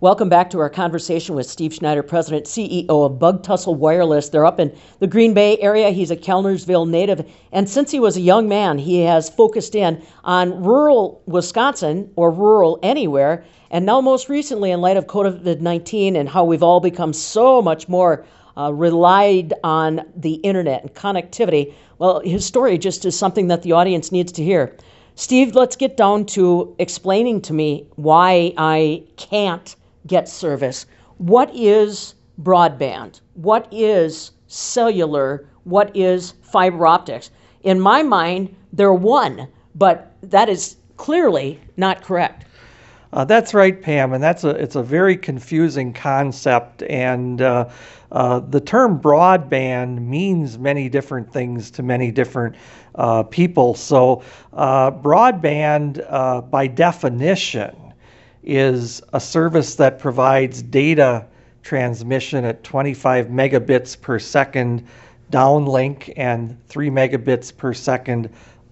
Welcome back to our conversation with Steve Schneider, President CEO of Bug Tussle Wireless. They're up in the Green Bay area. He's a Kellnersville native, and since he was a young man, he has focused in on rural Wisconsin or rural anywhere. And now, most recently, in light of COVID 19 and how we've all become so much more uh, relied on the internet and connectivity, well, his story just is something that the audience needs to hear. Steve, let's get down to explaining to me why I can't get service. What is broadband? What is cellular? What is fiber optics? In my mind, they're one, but that is clearly not correct. Uh, that's right, Pam, and that's a it's a very confusing concept. And uh, uh, the term broadband means many different things to many different uh, people. So, uh, broadband, uh, by definition, is a service that provides data transmission at 25 megabits per second downlink and 3 megabits per second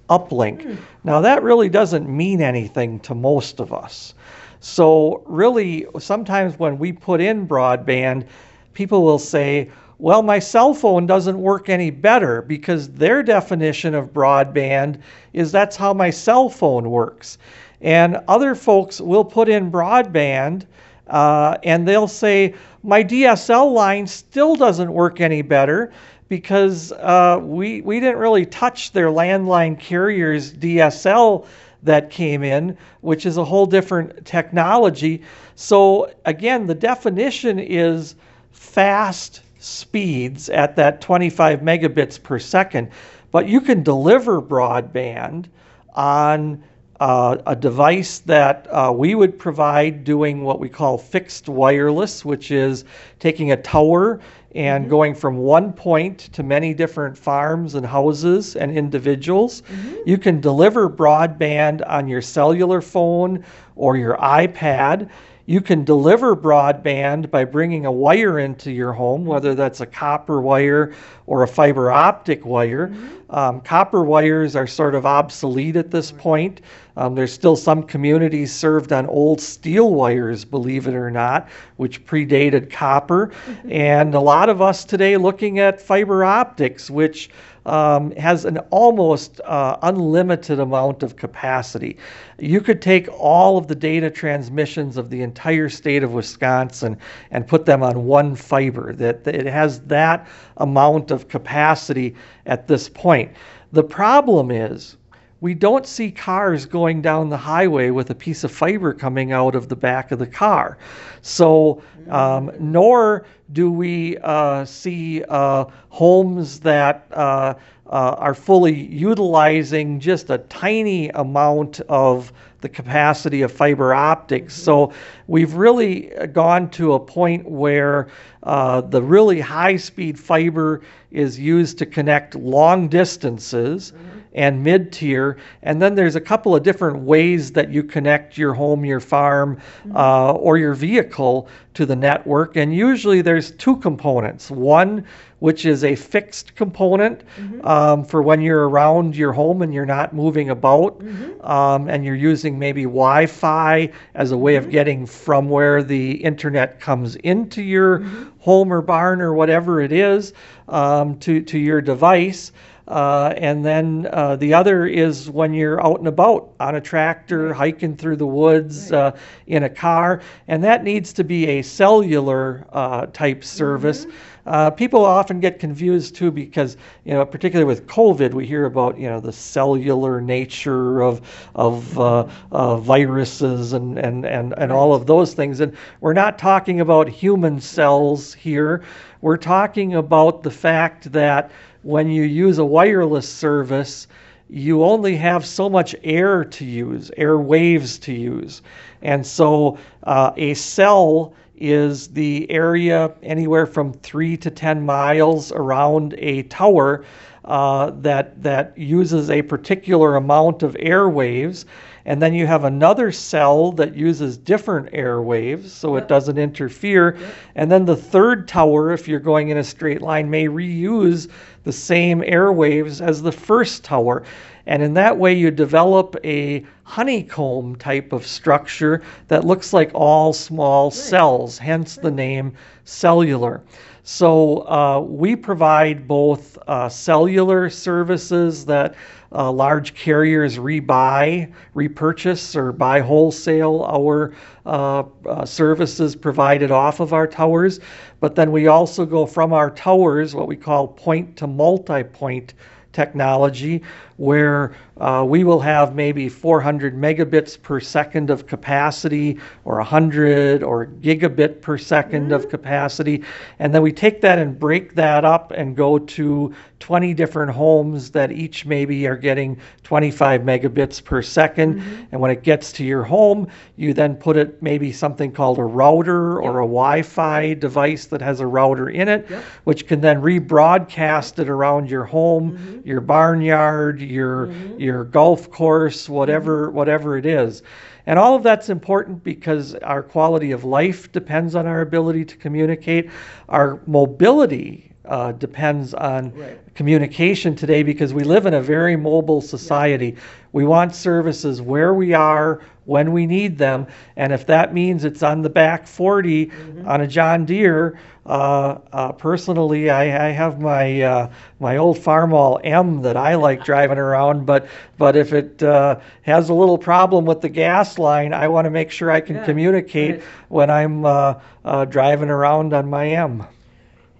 uplink. Mm. Now, that really doesn't mean anything to most of us. So, really, sometimes when we put in broadband, people will say, well, my cell phone doesn't work any better because their definition of broadband is that's how my cell phone works. And other folks will put in broadband uh, and they'll say, my DSL line still doesn't work any better because uh, we, we didn't really touch their landline carrier's DSL that came in, which is a whole different technology. So, again, the definition is fast speeds at that 25 megabits per second, but you can deliver broadband on uh, a device that uh, we would provide doing what we call fixed wireless, which is taking a tower and mm-hmm. going from one point to many different farms and houses and individuals. Mm-hmm. You can deliver broadband on your cellular phone or your iPad. You can deliver broadband by bringing a wire into your home, whether that's a copper wire or a fiber optic wire. Mm-hmm. Um, copper wires are sort of obsolete at this point. Um, there's still some communities served on old steel wires, believe it or not, which predated copper. Mm-hmm. and a lot of us today looking at fiber optics, which um, has an almost uh, unlimited amount of capacity. You could take all of the data transmissions of the entire state of Wisconsin and put them on one fiber. That, that it has that amount of capacity at this point. The problem is we don't see cars going down the highway with a piece of fiber coming out of the back of the car. So, um, nor do we uh, see uh, homes that uh, uh, are fully utilizing just a tiny amount of the capacity of fiber optics. So we've really gone to a point where uh, the really high speed fiber is used to connect long distances. Mm-hmm and mid tier. And then there's a couple of different ways that you connect your home, your farm, mm-hmm. uh, or your vehicle to the network. And usually there's two components. One, which is a fixed component mm-hmm. um, for when you're around your home and you're not moving about, mm-hmm. um, and you're using maybe Wi Fi as a way of mm-hmm. getting from where the internet comes into your mm-hmm. home or barn or whatever it is um, to, to your device. Uh, and then uh, the other is when you're out and about on a tractor, hiking through the woods, uh, in a car, and that needs to be a cellular uh, type service. Mm-hmm. Uh, people often get confused too because you know, particularly with COVID, we hear about you know the cellular nature of of uh, viruses and and and and all of those things, and we're not talking about human cells here. We're talking about the fact that when you use a wireless service, you only have so much air to use, air waves to use. And so uh, a cell is the area anywhere from three to 10 miles around a tower uh, that, that uses a particular amount of airwaves. and then you have another cell that uses different airwaves so it doesn't interfere. And then the third tower, if you're going in a straight line, may reuse the same airwaves as the first tower. And in that way, you develop a honeycomb type of structure that looks like all small cells, hence the name cellular. So uh, we provide both uh, cellular services that uh, large carriers rebuy, repurchase, or buy wholesale our uh, uh, services provided off of our towers. But then we also go from our towers, what we call point to multi point technology where uh, we will have maybe 400 megabits per second of capacity or 100 or gigabit per 2nd of mm-hmm. capacity. And then we take that and break that up and go to 20 different homes that each maybe are getting 25 megabits per 2nd mm-hmm. And when it gets to your home, you then put it maybe something called a router or a Wi Fi device that has a router in it, Yep. which can then rebroadcast it around your home, mm-hmm. your barnyard, your mm-hmm. your golf course, whatever mm-hmm. whatever it is. And all of that's important because our quality of life depends on our ability to communicate. Our mobility uh, depends on Right. communication today because we live in a very mobile society. We want services where we are, when we need them, and if that means it's on the back 40 on a John Deere, uh, uh, personally, I, I have my uh, my old Farmall M that I like driving around, but but if it uh, has a little problem with the gas line, I want to make sure I can Yeah, communicate right. when I'm uh, uh, driving around on my M.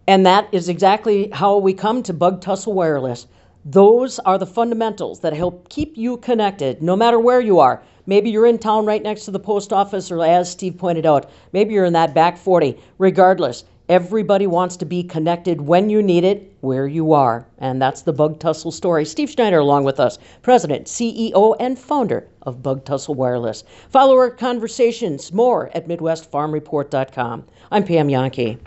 And that is exactly how we come to Bug Tussle Wireless. Those are the fundamentals that help keep you connected no matter where you are. Maybe you're in town right next to the post office, or as Steve pointed out, maybe you're in that back 40. Regardless, everybody wants to be connected when you need it, where you are. And that's the Bug Tussle story. Steve Schneider, along with us, President, CEO, and founder of Bug Tussle Wireless. Follow our conversations more at MidwestFarmReport.com. I'm Pam Jahnke.